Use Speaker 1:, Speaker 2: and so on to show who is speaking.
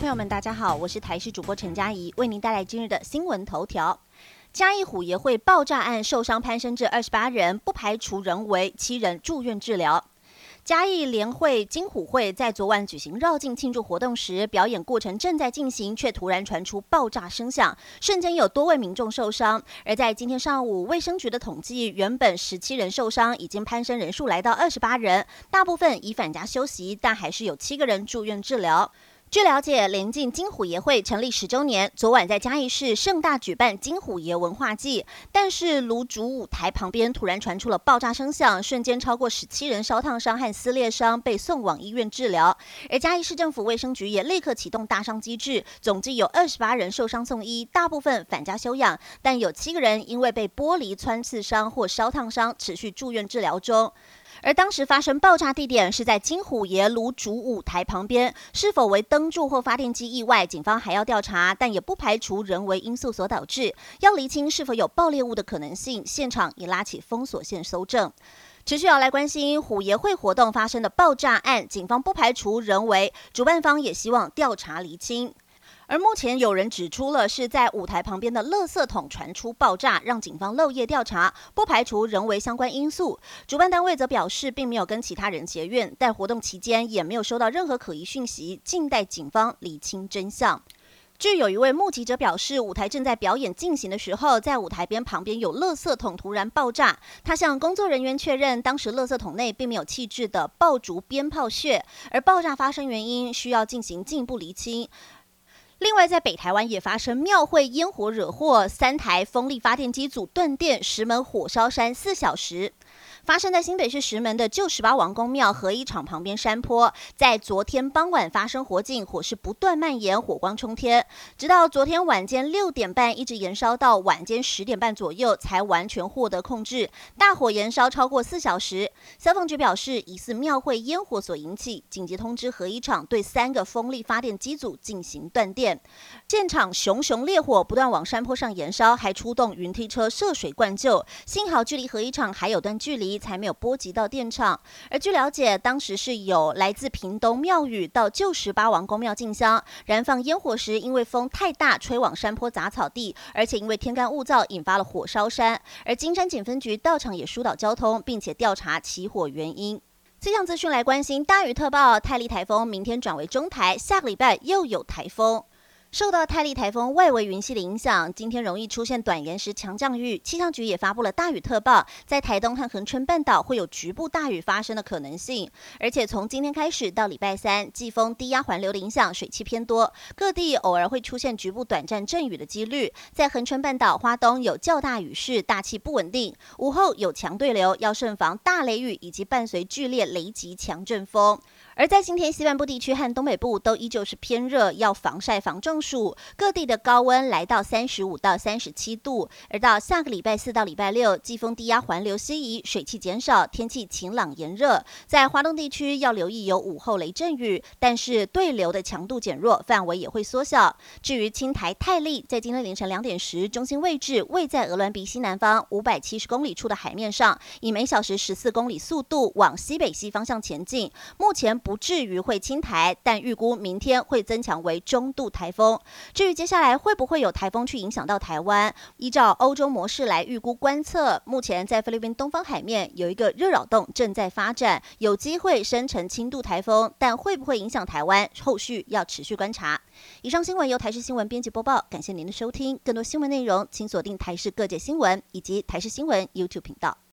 Speaker 1: 朋友们，大家好，我是台视主播陈佳怡，为您带来今日的新闻头条。嘉义虎爷会爆炸案受伤攀升至二十八人，不排除人为，七人住院治疗。嘉义联会金虎会在昨晚举行绕境庆祝活动时，表演过程正在进行，却突然传出爆炸声响，瞬间有多位民众受伤。而在今天上午，卫生局的统计，原本十七人受伤，已经攀升人数来到二十八人，大部分已返家休息，但还是有七个人住院治疗。据了解，临近金虎爷会成立十周年，昨晚在嘉义市盛大举办金虎爷文化祭，但是炉主舞台旁边突然传出了爆炸声响，瞬间超过十七人烧烫伤和撕裂伤被送往医院治疗，而嘉义市政府卫生局也立刻启动大伤机制，总计有二十八人受伤送医，大部分返家休养，但有七个人因为被玻璃穿刺伤或烧烫伤，持续住院治疗中。而当时发生爆炸地点是在金虎爷炉主舞台旁边，是否为灯柱或发电机意外，警方还要调查，但也不排除人为因素所导致，要厘清是否有爆裂物的可能性。现场已拉起封锁线搜证，持续要来关心虎爷会活动发生的爆炸案，警方不排除人为，主办方也希望调查厘清。而目前有人指出了是在舞台旁边的垃圾桶传出爆炸，让警方漏夜调查，不排除人为相关因素。主办单位则表示，并没有跟其他人结怨，但活动期间也没有收到任何可疑讯息，静待警方理清真相。据有一位目击者表示，舞台正在表演进行的时候，在舞台边旁边有垃圾桶突然爆炸。他向工作人员确认，当时垃圾桶内并没有气质的爆竹鞭炮屑，而爆炸发生原因需要进行进一步厘清。另外，在北台湾也发生庙会烟火惹祸，三台风力发电机组断电，石门火烧山四小时。发生在新北市石门的旧十八王公庙合一场旁边山坡，在昨天傍晚发生火警，火势不断蔓延，火光冲天，直到昨天晚间六点半，一直延烧到晚间十点半左右，才完全获得控制。大火延烧超过四小时，消防局表示疑似庙会烟火所引起，紧急通知合一厂对三个风力发电机组进行断电。现场熊熊烈火不断往山坡上延烧，还出动云梯车涉水灌救，幸好距离合一厂还有段距离。才没有波及到电厂。而据了解，当时是有来自屏东庙宇到旧十八王公庙进香燃放烟火时，因为风太大，吹往山坡杂草地，而且因为天干物燥，引发了火烧山。而金山警分局到场也疏导交通，并且调查起火原因。气象资讯来关心大雨特报，泰利台风明天转为中台，下个礼拜又有台风。受到泰利台风外围云系的影响，今天容易出现短延时强降雨。气象局也发布了大雨特报，在台东和恒春半岛会有局部大雨发生的可能性。而且从今天开始到礼拜三，季风低压环流的影响，水汽偏多，各地偶尔会出现局部短暂阵雨的几率。在恒春半岛、花东有较大雨势，大气不稳定，午后有强对流，要慎防大雷雨以及伴随剧烈雷击强阵风。而在今天，西半部地区和东北部都依旧是偏热，要防晒防中暑。各地的高温来到三十五到三十七度。而到下个礼拜四到礼拜六，季风低压环流西移，水汽减少，天气晴朗炎热。在华东地区要留意有午后雷阵雨，但是对流的强度减弱，范围也会缩小。至于青台泰利，在今天凌晨两点时，中心位置位在鹅銮鼻西南方五百七十公里处的海面上，以每小时十四公里速度往西北西方向前进。目前不。不至于会侵台，但预估明天会增强为中度台风。至于接下来会不会有台风去影响到台湾，依照欧洲模式来预估观测，目前在菲律宾东方海面有一个热扰动正在发展，有机会生成轻度台风，但会不会影响台湾，后续要持续观察。以上新闻由台视新闻编辑播报，感谢您的收听。更多新闻内容，请锁定台视各界新闻以及台视新闻 YouTube 频道。